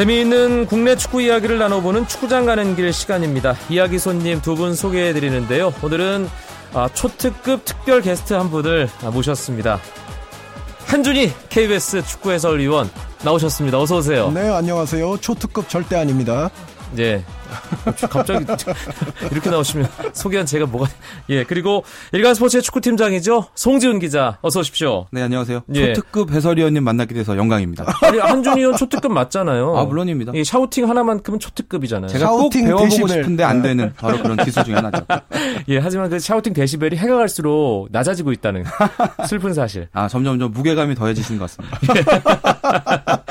재미있는 국내 축구 이야기를 나눠보는 축구장 가는 길 시간입니다. 이야기 손님 두 분 소개해 드리는데요. 오늘은 아, 초특급 특별 게스트 한 분을 모셨습니다. 한준희 KBS 축구 해설위원 나오셨습니다. 어서 오세요. 네, 안녕하세요. 초특급 절대 아닙니다. 네. 갑자기 이렇게 나오시면 소개한 제가 뭐가 예 그리고 일간 스포츠의 축구팀장이죠 송지훈 기자 어서 오십시오. 네 안녕하세요. 예. 초특급 해설위원님 만나게 돼서 영광입니다. 아니 한준희 의원 초특급 맞잖아요. 아 물론입니다. 이 샤우팅 하나만큼은 초특급이잖아요. 제가 꼭 배워보고 데시벨. 싶은데 안 되는 바로 그런 기술 중에 하나죠. 예 하지만 그 샤우팅 데시벨이 해가 갈수록 낮아지고 있다는 슬픈 사실. 아 점점점 무게감이 더해지신 것 같습니다.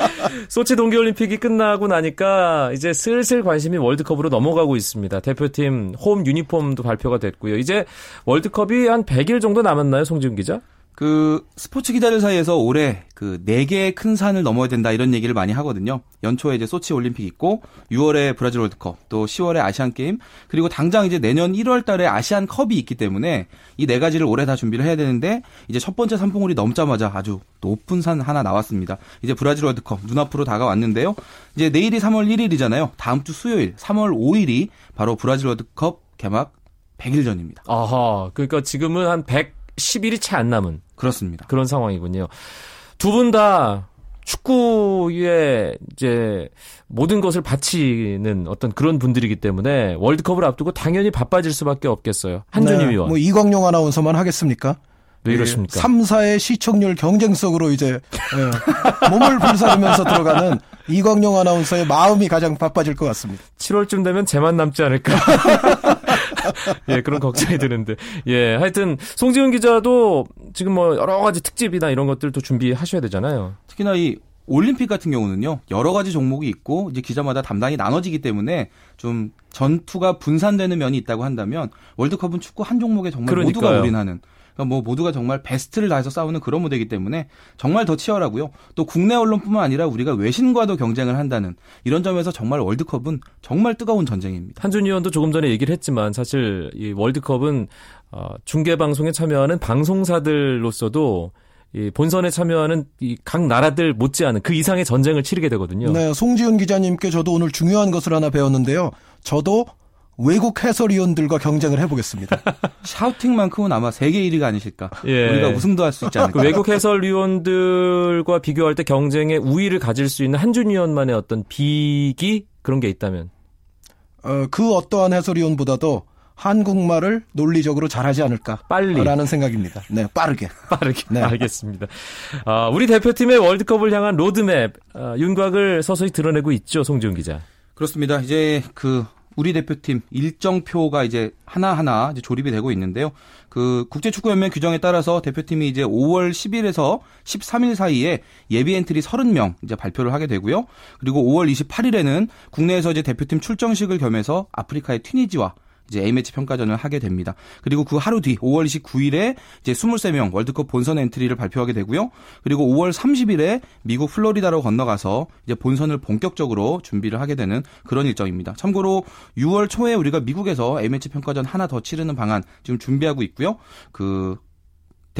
소치 동계올림픽이 끝나고 나니까 이제 슬슬 관심이 월드컵으로 넘어가고 있습니다. 대표팀 홈 유니폼도 발표가 됐고요. 이제 월드컵이 한 100일 정도 남았나요, 송지훈 기자? 그 스포츠 기자들 사이에서 올해 그 네 개의 큰 산을 넘어야 된다 이런 얘기를 많이 하거든요. 연초에 이제 소치 올림픽 있고 6월에 브라질 월드컵, 또 10월에 아시안 게임, 그리고 당장 이제 내년 1월 달에 아시안 컵이 있기 때문에 이 네 가지를 올해 다 준비를 해야 되는데 이제 첫 번째 산봉우리 넘자마자 아주 높은 산 하나 나왔습니다. 이제 브라질 월드컵 눈앞으로 다가왔는데요. 이제 내일이 3월 1일이잖아요. 다음 주 수요일 3월 5일이 바로 브라질 월드컵 개막 100일 전입니다. 아하. 그러니까 지금은 한 100, 10일이 채 안 남은 그렇습니다. 그런 상황이군요. 두 분 다 축구에 이제 모든 것을 바치는 어떤 그런 분들이기 때문에 월드컵을 앞두고 당연히 바빠질 수밖에 없겠어요. 한준희 네, 위원. 뭐 이광용 아나운서만 하겠습니까? 왜 이러십니까? 3사의 시청률 경쟁 속으로 이제 예, 몸을 불사르면서 들어가는 이광용 아나운서의 마음이 가장 바빠질 것 같습니다. 7월쯤 되면 제만 남지 않을까? 예, 그런 걱정이 드는데. 예, 하여튼 송지훈 기자도 지금 뭐 여러 가지 특집이나 이런 것들도 준비하셔야 되잖아요. 특히나 이 올림픽 같은 경우는요 여러 가지 종목이 있고 이제 기자마다 담당이 나눠지기 때문에 좀 전투가 분산되는 면이 있다고 한다면 월드컵은 축구 한 종목에 정말 그러니까요. 모두가 올인하는 그러니까 뭐 모두가 정말 베스트를 다해서 싸우는 그런 무대이기 때문에 정말 더 치열하고요. 또 국내 언론뿐만 아니라 우리가 외신과도 경쟁을 한다는 이런 점에서 정말 월드컵은 정말 뜨거운 전쟁입니다. 한준 의원도 조금 전에 얘기를 했지만 사실 이 월드컵은 어, 중계 방송에 참여하는 방송사들로서도 이 본선에 참여하는 이 각 나라들 못지않은 그 이상의 전쟁을 치르게 되거든요. 네, 송지훈 기자님께 저도 오늘 중요한 것을 하나 배웠는데요. 저도 외국 해설위원들과 경쟁을 해보겠습니다. 샤우팅만큼은 아마 세계 1위가 아니실까. 예. 우리가 우승도 할 수 있지 않을까. 그 외국 해설위원들과 비교할 때 경쟁에 우위를 가질 수 있는 한준 위원만의 어떤 비기 그런 게 있다면? 어, 그 어떠한 해설위원보다도 한국말을 논리적으로 잘하지 않을까. 빨리. 라는 생각입니다. 네, 빠르게. 빠르게. 네. 알겠습니다. 아, 우리 대표팀의 월드컵을 향한 로드맵, 아, 윤곽을 서서히 드러내고 있죠, 송지훈 기자. 그렇습니다. 이제 그 우리 대표팀 일정표가 이제 하나하나 이제 조립이 되고 있는데요. 그 국제축구연맹 규정에 따라서 대표팀이 이제 5월 10일에서 13일 사이에 예비 엔트리 30명 이제 발표를 하게 되고요. 그리고 5월 28일에는 국내에서 이제 대표팀 출정식을 겸해서 아프리카의 튀니지와 이제 A매치 평가전을 하게 됩니다. 그리고 그 하루 뒤 5월 29일에 이제 23명 월드컵 본선 엔트리를 발표하게 되고요. 그리고 5월 30일에 미국 플로리다로 건너가서 이제 본선을 본격적으로 준비를 하게 되는 그런 일정입니다. 참고로 6월 초에 우리가 미국에서 A매치 평가전 하나 더 치르는 방안 지금 준비하고 있고요. 그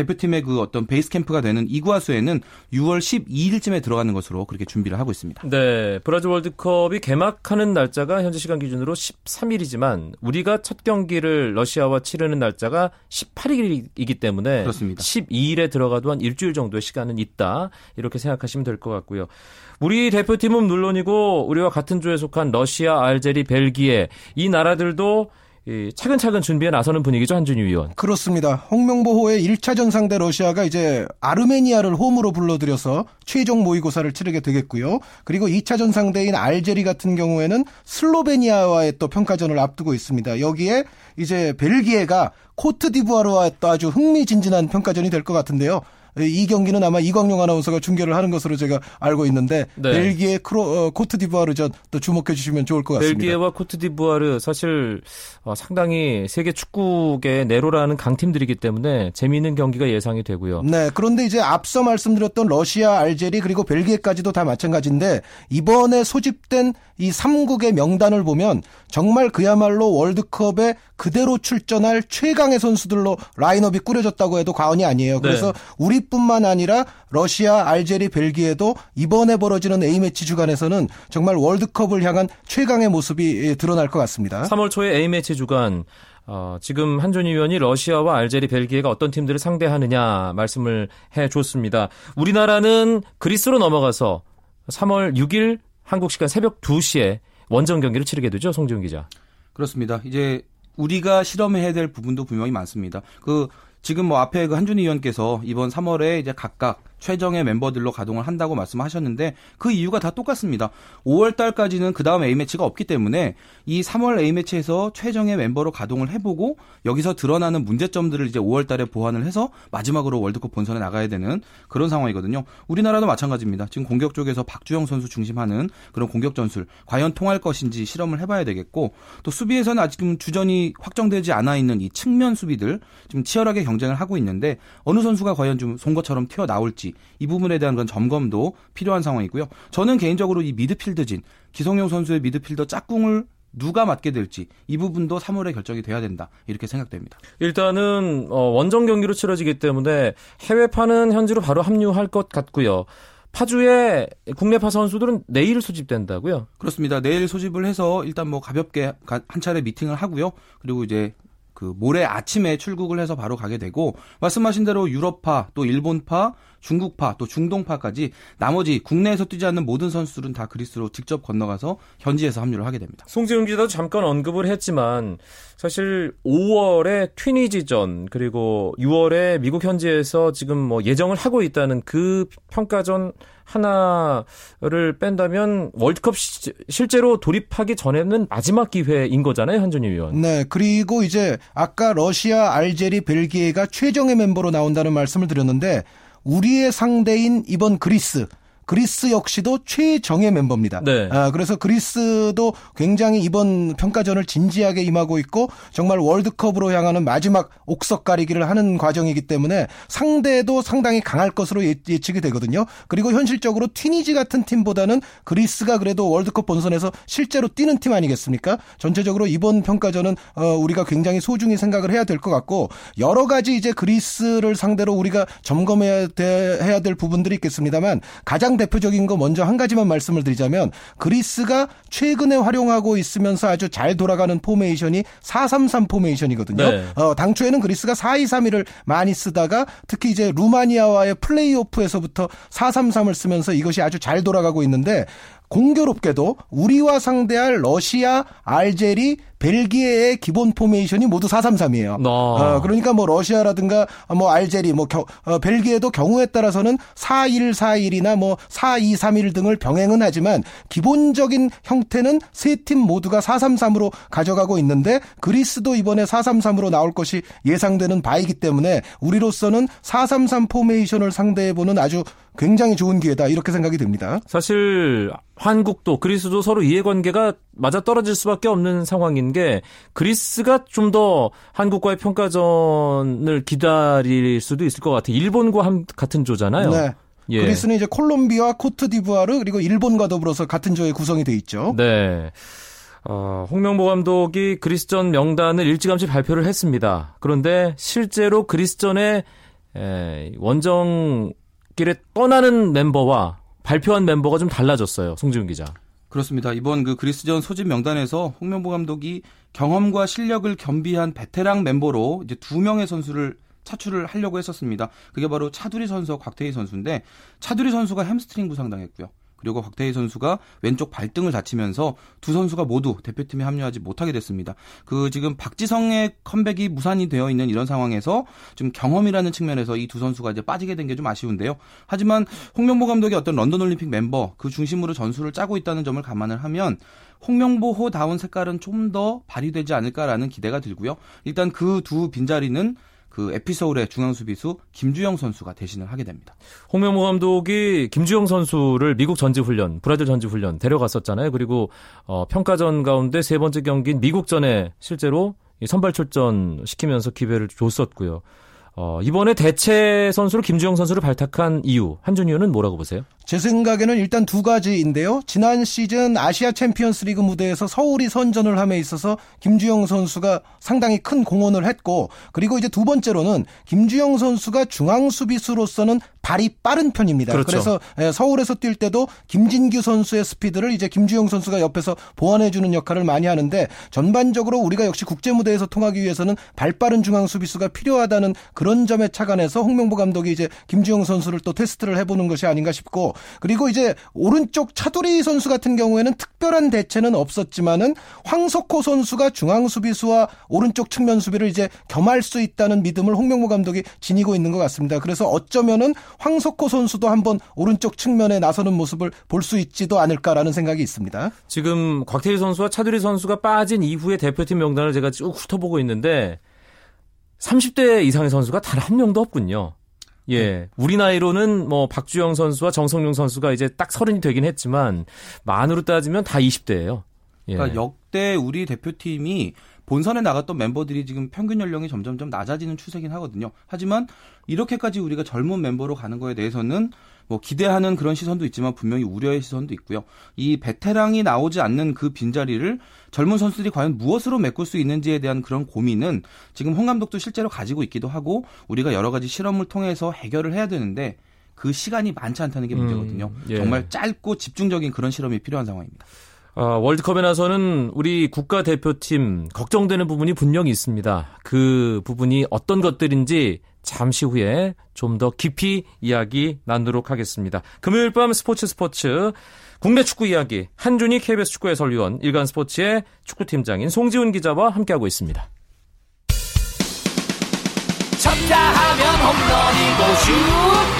대표팀의 그 어떤 베이스 캠프가 되는 이구아수에는 6월 12일쯤에 들어가는 것으로 그렇게 준비를 하고 있습니다. 네, 브라질 월드컵이 개막하는 날짜가 현재 시간 기준으로 13일이지만 우리가 첫 경기를 러시아와 치르는 날짜가 18일이기 때문에 그렇습니다. 12일에 들어가도 한 일주일 정도의 시간은 있다 이렇게 생각하시면 될 것 같고요. 우리 대표팀은 물론이고 우리와 같은 조에 속한 러시아, 알제리, 벨기에 이 나라들도 차근차근 준비에 나서는 분위기죠 한준희 위원. 그렇습니다. 홍명보호의 1차전 상대 러시아가 이제 아르메니아를 홈으로 불러들여서 최종 모의고사를 치르게 되겠고요. 그리고 2차전 상대인 알제리 같은 경우에는 슬로베니아와의 또 평가전을 앞두고 있습니다. 여기에 이제 벨기에가 코트디부아르와의 또 아주 흥미진진한 평가전이 될 것 같은데요. 이 경기는 아마 이광용 아나운서가 중계를 하는 것으로 제가 알고 있는데 네. 벨기에 크로, 어, 코트디부아르전 또 주목해 주시면 좋을 것 같습니다. 벨기에와 코트디부아르 사실 어, 상당히 세계 축구계 내로라는 강팀들이기 때문에 재미있는 경기가 예상이 되고요. 네, 그런데 이제 앞서 말씀드렸던 러시아, 알제리 그리고 벨기에까지도 다 마찬가지인데 이번에 소집된 이 3국의 명단을 보면 정말 그야말로 월드컵에 그대로 출전할 최강의 선수들로 라인업이 꾸려졌다고 해도 과언이 아니에요. 그래서 네. 우리 우리뿐만 아니라 러시아, 알제리, 벨기에도 이번에 벌어지는 A매치 주간에서는 정말 월드컵을 향한 최강의 모습이 예, 드러날 것 같습니다. 3월 초에 A매치 주간 어, 지금 한준희 위원이 러시아와 알제리, 벨기에가 어떤 팀들을 상대하느냐 말씀을 해 줬습니다. 우리나라는 그리스로 넘어가서 3월 6일 한국 시간 새벽 2시에 원정 경기를 치르게 되죠, 송지훈 기자. 그렇습니다. 이제 우리가 실험해야 될 부분도 분명히 많습니다. 그 지금 뭐 앞에 그 한준희 의원께서 이번 3월에 이제 각각 최정의 멤버들로 가동을 한다고 말씀하셨는데 그 이유가 다 똑같습니다. 5월 달까지는 그 다음 A매치가 없기 때문에 이 3월 A매치에서 최정의 멤버로 가동을 해보고 여기서 드러나는 문제점들을 이제 5월 달에 보완을 해서 마지막으로 월드컵 본선에 나가야 되는 그런 상황이거든요. 우리나라도 마찬가지입니다. 지금 공격 쪽에서 박주영 선수 중심하는 그런 공격 전술 과연 통할 것인지 실험을 해봐야 되겠고 또 수비에서는 아직은 주전이 확정되지 않아 있는 이 측면 수비들 지금 치열하게 경쟁을 하고 있는데 어느 선수가 과연 좀 송것처럼 튀어나올지 이 부분에 대한 그런 점검도 필요한 상황이고요. 저는 개인적으로 이 미드필드진 기성용 선수의 미드필더 짝꿍을 누가 맡게 될지 이 부분도 3월에 결정이 돼야 된다 이렇게 생각됩니다. 일단은 어, 원정 경기로 치러지기 때문에 해외파는 현지로 바로 합류할 것 같고요. 파주에 국내파 선수들은 내일 소집된다고요? 그렇습니다. 내일 소집을 해서 일단 뭐 가볍게 한 차례 미팅을 하고요. 그리고 이제 그 모레 아침에 출국을 해서 바로 가게 되고 말씀하신 대로 유럽파 또 일본파 중국파 또 중동파까지 나머지 국내에서 뛰지 않는 모든 선수들은 다 그리스로 직접 건너가서 현지에서 합류를 하게 됩니다. 송지훈 기자도 잠깐 언급을 했지만 사실 5월에 튀니지전 그리고 6월에 미국 현지에서 지금 뭐 예정을 하고 있다는 그 평가전 하나를 뺀다면 월드컵 시, 실제로 돌입하기 전에는 마지막 기회인 거잖아요, 한준희 위원. 네, 그리고 이제 아까 러시아, 알제리, 벨기에가 최정예 멤버로 나온다는 말씀을 드렸는데 우리의 상대인 이번 그리스 그리스 역시도 최정예 멤버입니다. 네. 아, 그래서 그리스도 굉장히 이번 평가전을 진지하게 임하고 있고 정말 월드컵으로 향하는 마지막 옥석 가리기를 하는 과정이기 때문에 상대도 상당히 강할 것으로 예, 예측이 되거든요. 그리고 현실적으로 튀니지 같은 팀보다는 그리스가 그래도 월드컵 본선에서 실제로 뛰는 팀 아니겠습니까? 전체적으로 이번 평가전은 어, 우리가 굉장히 소중히 생각을 해야 될 것 같고 여러 가지 이제 그리스를 상대로 우리가 점검해야 돼, 해야 될 부분들이 있겠습니다만 가장 대표적인 거 먼저 한 가지만 말씀을 드리자면 그리스가 최근에 활용하고 있으면서 아주 잘 돌아가는 포메이션이 433 포메이션이거든요. 네. 어, 당초에는 그리스가 4-2-3-1을 많이 쓰다가 특히 이제 루마니아와의 플레이오프에서부터 4-3-3을 쓰면서 이것이 아주 잘 돌아가고 있는데 공교롭게도 우리와 상대할 러시아, 알제리, 벨기에의 기본 포메이션이 모두 433이에요. 어, 그러니까 뭐 러시아라든가 뭐 알제리, 뭐 겨, 어, 벨기에도 경우에 따라서는 4141이나 뭐 4231 등을 병행은 하지만 기본적인 형태는 세 팀 모두가 433으로 가져가고 있는데 그리스도 이번에 433으로 나올 것이 예상되는 바이기 때문에 우리로서는 433 포메이션을 상대해 보는 아주 굉장히 좋은 기회다 이렇게 생각이 듭니다. 사실 한국도 그리스도 서로 이해관계가 맞아 떨어질 수밖에 없는 상황인 게 그리스가 좀 더 한국과의 평가전을 기다릴 수도 있을 것 같아요. 일본과 한, 같은 조잖아요. 네. 예. 그리스는 이제 콜롬비아, 코트디부아르 그리고 일본과 더불어서 같은 조에 구성이 돼 있죠. 네. 어, 홍명보 감독이 그리스전 명단을 일찌감치 발표를 했습니다. 그런데 실제로 그리스전의 에, 원정길에 떠나는 멤버와 발표한 멤버가 좀 달라졌어요. 송지훈 기자. 그렇습니다. 이번 그 그리스전 소집 명단에서 홍명보 감독이 경험과 실력을 겸비한 베테랑 멤버로 이제 두 명의 선수를 차출을 하려고 했었습니다. 그게 바로 차두리 선수와 곽태휘 선수인데 차두리 선수가 햄스트링 부상당했고요. 그리고 곽태휘 선수가 왼쪽 발등을 다치면서 두 선수가 모두 대표팀에 합류하지 못하게 됐습니다. 그 지금 박지성의 컴백이 무산이 되어 있는 이런 상황에서 좀 경험이라는 측면에서 이 두 선수가 이제 빠지게 된 게 좀 아쉬운데요. 하지만 홍명보 감독이 어떤 런던 올림픽 멤버 그 중심으로 전술을 짜고 있다는 점을 감안을 하면 홍명보호다운 색깔은 좀 더 발휘되지 않을까라는 기대가 들고요. 일단 그 두 빈자리는 그 에피서울의 중앙 수비수 김주영 선수가 대신을 하게 됩니다. 홍명보 감독이 김주영 선수를 미국 전지 훈련, 브라질 전지 훈련 데려갔었잖아요. 그리고 어, 평가전 가운데 세 번째 경기인 미국전에 실제로 선발 출전 시키면서 기회를 줬었고요. 어, 이번에 대체 선수로 김주영 선수를 발탁한 이유, 한준 위원은 뭐라고 보세요? 제 생각에는 일단 두 가지인데요. 지난 시즌 아시아 챔피언스 리그 무대에서 서울이 선전을 함에 있어서 김주영 선수가 상당히 큰 공헌을 했고 그리고 이제 두 번째로는 김주영 선수가 중앙 수비수로서는 발이 빠른 편입니다. 그렇죠. 그래서 예, 서울에서 뛸 때도 김진규 선수의 스피드를 이제 김주영 선수가 옆에서 보완해 주는 역할을 많이 하는데 전반적으로 우리가 역시 국제 무대에서 통하기 위해서는 발 빠른 중앙 수비수가 필요하다는 그런 점에 착안해서 홍명보 감독이 이제 김주영 선수를 또 테스트를 해보는 것이 아닌가 싶고 그리고 이제 오른쪽 차두리 선수 같은 경우에는 특별한 대체는 없었지만은 황석호 선수가 중앙 수비수와 오른쪽 측면 수비를 이제 겸할 수 있다는 믿음을 홍명보 감독이 지니고 있는 것 같습니다. 그래서 어쩌면은 황석호 선수도 한번 오른쪽 측면에 나서는 모습을 볼 수 있지도 않을까라는 생각이 있습니다. 지금 곽태희 선수와 차두리 선수가 빠진 이후에 대표팀 명단을 제가 쭉 훑어보고 있는데 30대 이상의 선수가 단 한 명도 없군요. 예. 네. 우리 나이로는 뭐 박주영 선수와 정성용 선수가 이제 딱 서른이 되긴 했지만 만으로 따지면 다 20대예요. 예. 그러니까 역대 우리 대표팀이 본선에 나갔던 멤버들이 지금 평균 연령이 점점점 낮아지는 추세긴 하거든요. 하지만 이렇게까지 우리가 젊은 멤버로 가는 거에 대해서는 뭐 기대하는 그런 시선도 있지만 분명히 우려의 시선도 있고요. 이 베테랑이 나오지 않는 그 빈자리를 젊은 선수들이 과연 무엇으로 메꿀 수 있는지에 대한 그런 고민은 지금 홍 감독도 실제로 가지고 있기도 하고 우리가 여러 가지 실험을 통해서 해결을 해야 되는데 그 시간이 많지 않다는 게 문제거든요. 음, 예. 정말 짧고 집중적인 그런 실험이 필요한 상황입니다. 어, 월드컵에 나서는 우리 국가대표팀 걱정되는 부분이 분명히 있습니다. 그 부분이 어떤 것들인지 잠시 후에 좀 더 깊이 이야기 나누도록 하겠습니다. 금요일 밤 스포츠 스포츠 국내 축구 이야기 한준희 KBS 축구 해설위원 일간 스포츠의 축구팀장인 송지훈 기자와 함께하고 있습니다. 쳤다 하면 홈런이고 슛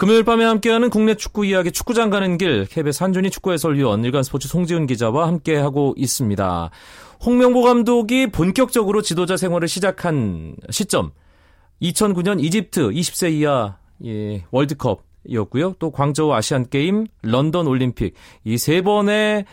금요일 밤에 함께하는 국내 축구 이야기 축구장 가는 길 KBS 한준희 축구 해설위원 일간 스포츠 송지훈 기자와 함께하고 있습니다. 홍명보 감독이 본격적으로 지도자 생활을 시작한 시점 2009년 이집트 20세 이하 예, 월드컵 이었고요. 또 광저우 아시안 게임, 런던 올림픽 이 세 번의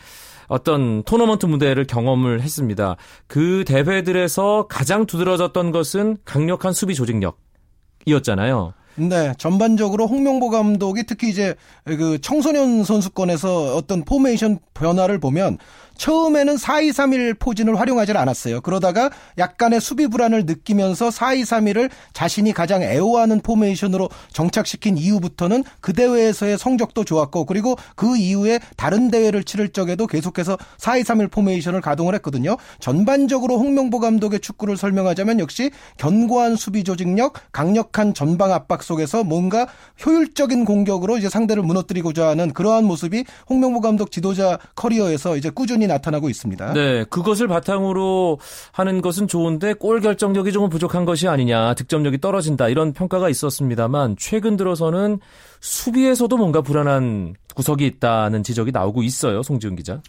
어떤 토너먼트 무대를 경험을 했습니다. 그 대회들에서 가장 두드러졌던 것은 강력한 수비 조직력이었잖아요. 네, 전반적으로 홍명보 감독이 특히 이제 그 청소년 선수권에서 어떤 포메이션 변화를 보면 처음에는 4-2-3-1 포진을 활용하지 않았어요. 그러다가 약간의 수비 불안을 느끼면서 4-2-3-1을 자신이 가장 애호하는 포메이션으로 정착시킨 이후부터는 그 대회에서의 성적도 좋았고 그리고 그 이후에 다른 대회를 치를 적에도 계속해서 4-2-3-1 포메이션을 가동을 했거든요. 전반적으로 홍명보 감독의 축구를 설명하자면 역시 견고한 수비 조직력, 강력한 전방 압박 속에서 뭔가 효율적인 공격으로 이제 상대를 무너뜨리고자 하는 그러한 모습이 홍명보 감독 지도자 커리어에서 이제 꾸준히 나타나고 있습니다. 네, 그것을 바탕으로 하는 것은 좋은데 골 결정력이 조금 부족한 것이 아니냐, 득점력이 떨어진다 이런 평가가 있었습니다만 최근 들어서는 수비에서도 뭔가 불안한 구석이 있다는 지적이 나오고 있어요, 송지훈 기자.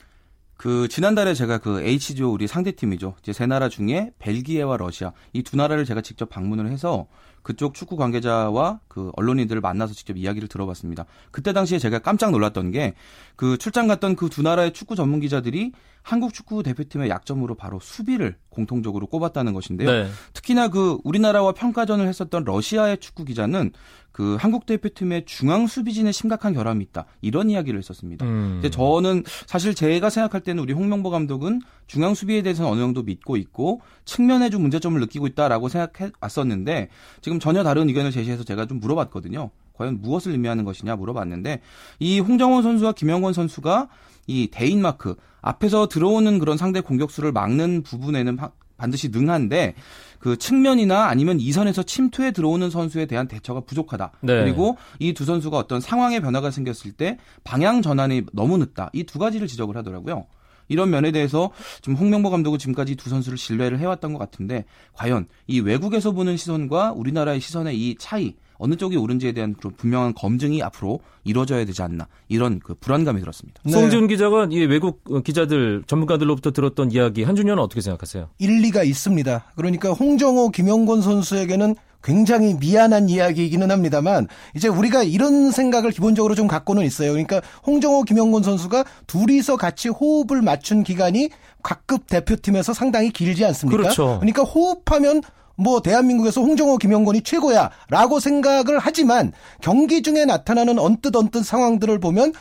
그 지난달에 제가 그 H조 우리 상대팀이죠. 이제 세 나라 중에 벨기에와 러시아 이 두 나라를 제가 직접 방문을 해서 그쪽 축구 관계자와 그 언론인들을 만나서 직접 이야기를 들어봤습니다. 그때 당시에 제가 깜짝 놀랐던 게 그 출장 갔던 그 두 나라의 축구 전문 기자들이 한국 축구 대표팀의 약점으로 바로 수비를 공통적으로 꼽았다는 것인데요. 네. 특히나 그 우리나라와 평가전을 했었던 러시아의 축구 기자는 그 한국 대표팀의 중앙 수비진에 심각한 결함이 있다 이런 이야기를 했었습니다. 음. 이제 저는 사실 제가 생각할 때는 우리 홍명보 감독은 중앙 수비에 대해서는 어느 정도 믿고 있고 측면에 좀 문제점을 느끼고 있다라고 생각해 왔었는데 지금 전혀 다른 의견을 제시해서 제가 좀 물어봤거든요. 과연 무엇을 의미하는 것이냐 물어봤는데 이 홍정원 선수와 김영권 선수가 이 대인 마크 앞에서 들어오는 그런 상대 공격수를 막는 부분에는 반드시 능한데 그 측면이나 아니면 이선에서 침투에 들어오는 선수에 대한 대처가 부족하다. 네. 그리고 이 두 선수가 어떤 상황의 변화가 생겼을 때 방향 전환이 너무 늦다. 이 두 가지를 지적을 하더라고요. 이런 면에 대해서 지금 홍명보 감독은 지금까지 두 선수를 신뢰를 해왔던 것 같은데 과연 이 외국에서 보는 시선과 우리나라의 시선의 이 차이 어느 쪽이 옳은지에 대한 좀 분명한 검증이 앞으로 이루어져야 되지 않나 이런 그 불안감이 들었습니다. 네. 송지훈 기자가 이 외국 기자들 전문가들로부터 들었던 이야기 한준현은 어떻게 생각하세요? 일리가 있습니다. 그러니까 홍정호, 김영권 선수에게는 굉장히 미안한 이야기이기는 합니다만 이제 우리가 이런 생각을 기본적으로 좀 갖고는 있어요. 그러니까 홍정호, 김영곤 선수가 둘이서 같이 호흡을 맞춘 기간이 각급 대표팀에서 상당히 길지 않습니까? 그렇죠. 그러니까 호흡하면 뭐 대한민국에서 홍정호, 김영곤이 최고야라고 생각을 하지만 경기 중에 나타나는 언뜻 언뜻 상황들을 보면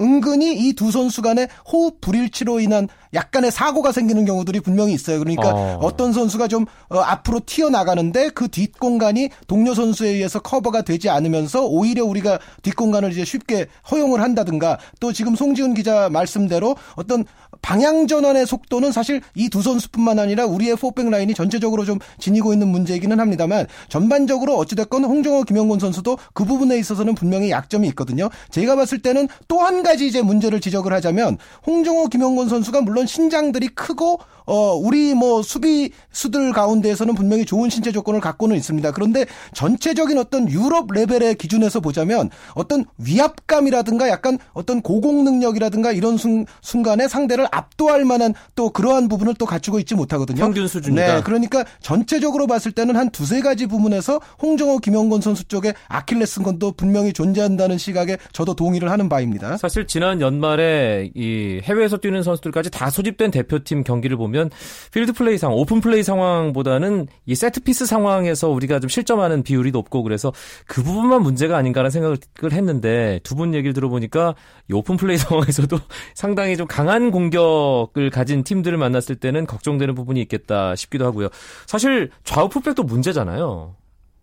은, 근히 이 두 선수 간의 호흡 불일치로 인한 약간의 사고가 생기는 경우들이 분명히 있어요. 그러니까 어. 떤 선수가 좀 어, 앞으로 튀어나가는데 그 뒷공간이 동료 선수에 의해서 커버가 되지 않으면서 오히려 우리가 뒷공간을 이제 쉽게 허용을 한다든가 또 지금 송지훈 기자 말씀대로 어떤 방향 전환의 속도는 사실 이 두 선수뿐만 아니라 우리의 포백 라인이 전체적으로 좀 지니고 있는 문제이기는 합니다만 전반적으로 어찌됐건 홍정호 김영곤 선수도 그 부분에 있어서는 분명히 약점이 있거든요. 제가 봤을 때는 또 한 가지 이제 문제를 지적을 하자면 홍정호 김영곤 선수가 물론 신장들이 크고 어, 우리 뭐 수비수들 가운데에서는 분명히 좋은 신체 조건을 갖고는 있습니다. 그런데 전체적인 어떤 유럽 레벨의 기준에서 보자면 어떤 위압감이라든가 약간 어떤 고공 능력이라든가 이런 순, 순간에 상대를 압도할 만한 또 그러한 부분을 또 갖추고 있지 못하거든요. 평균 수준이다. 네, 그러니까 전체적으로 봤을 때는 한 두세 가지 부분에서 홍정호, 김영건 선수 쪽에 아킬레스건도 분명히 존재한다는 시각에 저도 동의를 하는 바입니다. 사실 지난 연말에 이 해외에서 뛰는 선수들까지 다 소집된 대표팀 경기를 보면 보면 필드 플레이 상황, 오픈 플레이 상황보다는 이 set piece 상황에서 우리가 좀 실점하는 비율이 높고 그래서 그 부분만 문제가 아닌가라는 생각을 했는데 두 분 얘기를 들어보니까 이 오픈 플레이 상황에서도 상당히 좀 강한 공격을 가진 팀들을 만났을 때는 걱정되는 부분이 있겠다 싶기도 하고요. 사실 좌우 풀백도 문제잖아요.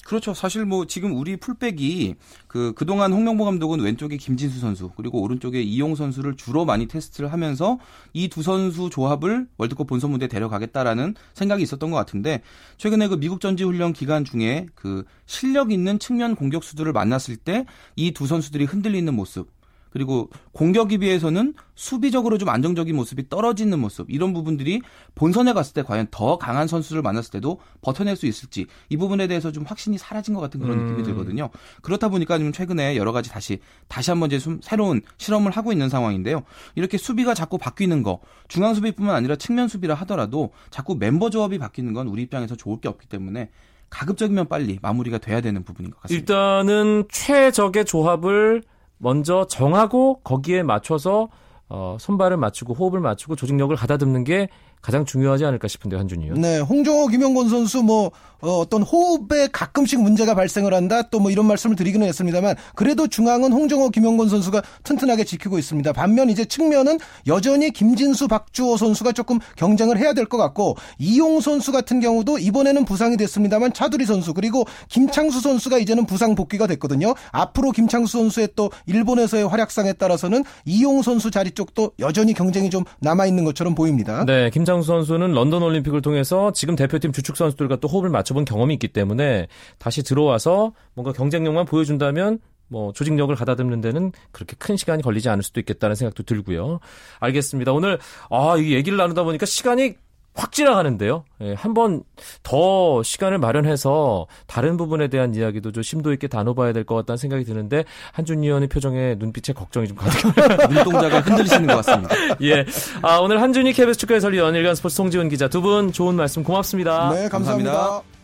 그렇죠. 사실 뭐 지금 우리 풀백이 그 그동안 홍명보 감독은 왼쪽에 김진수 선수 그리고 오른쪽에 이용 선수를 주로 많이 테스트를 하면서 이 두 선수 조합을 월드컵 본선 무대에 데려가겠다라는 생각이 있었던 것 같은데 최근에 그 미국 전지 훈련 기간 중에 그 실력 있는 측면 공격수들을 만났을 때 이 두 선수들이 흔들리는 모습 그리고 공격에 비해서는 수비적으로 좀 안정적인 모습이 떨어지는 모습 이런 부분들이 본선에 갔을 때 과연 더 강한 선수를 만났을 때도 버텨낼 수 있을지 이 부분에 대해서 좀 확신이 사라진 것 같은 그런 음. 느낌이 들거든요. 그렇다 보니까 좀 최근에 여러 가지 다시 다시 한번 이제 좀 새로운 실험을 하고 있는 상황인데요. 이렇게 수비가 자꾸 바뀌는 거 중앙 수비뿐만 아니라 측면 수비라 하더라도 자꾸 멤버 조합이 바뀌는 건 우리 입장에서 좋을 게 없기 때문에 가급적이면 빨리 마무리가 돼야 되는 부분인 것 같습니다. 일단은 최적의 조합을 먼저 정하고 거기에 맞춰서 어, 손발을 맞추고 호흡을 맞추고 조직력을 가다듬는 게 가장 중요하지 않을까 싶은데 한준이요. 네, 홍정호, 김영곤 선수 뭐 어, 떤 호흡에 가끔씩 문제가 발생을 한다 또 뭐 이런 말씀을 드리기는 했습니다만 그래도 중앙은 홍정호, 김영곤 선수가 튼튼하게 지키고 있습니다. 반면 이제 측면은 여전히 김진수, 박주호 선수가 조금 경쟁을 해야 될 것 같고 이용 선수 같은 경우도 이번에는 부상이 됐습니다만 차두리 선수 그리고 김창수 선수가 이제는 부상 복귀가 됐거든요. 앞으로 김창수 선수의 또 일본에서의 활약상에 따라서는 이용 선수 자리 쪽도 여전히 경쟁이 좀 남아 있는 것처럼 보입니다. 네, 김창 김창수 선수는 런던 올림픽을 통해서 지금 대표팀 주축 선수들과 또 호흡을 맞춰본 경험이 있기 때문에 다시 들어와서 뭔가 경쟁력만 보여준다면 뭐 조직력을 가다듬는 데는 그렇게 큰 시간이 걸리지 않을 수도 있겠다는 생각도 들고요. 알겠습니다. 오늘 아, 이 얘기를 나누다 보니까 시간이 확 지나가는데요. 예, 한번 더 시간을 마련해서 다른 부분에 대한 이야기도 좀 심도 있게 다뤄봐야 될 것 같다는 생각이 드는데 한준 의원의 표정에 눈빛에 걱정이 좀 가득해요. 눈동자가 흔들리시는 것 같습니다. 예. 아, 오늘 한준희 KBS 축구 해설위원 일간 스포츠 송지훈 기자 두 분 좋은 말씀 고맙습니다. 네, 감사합니다. 감사합니다.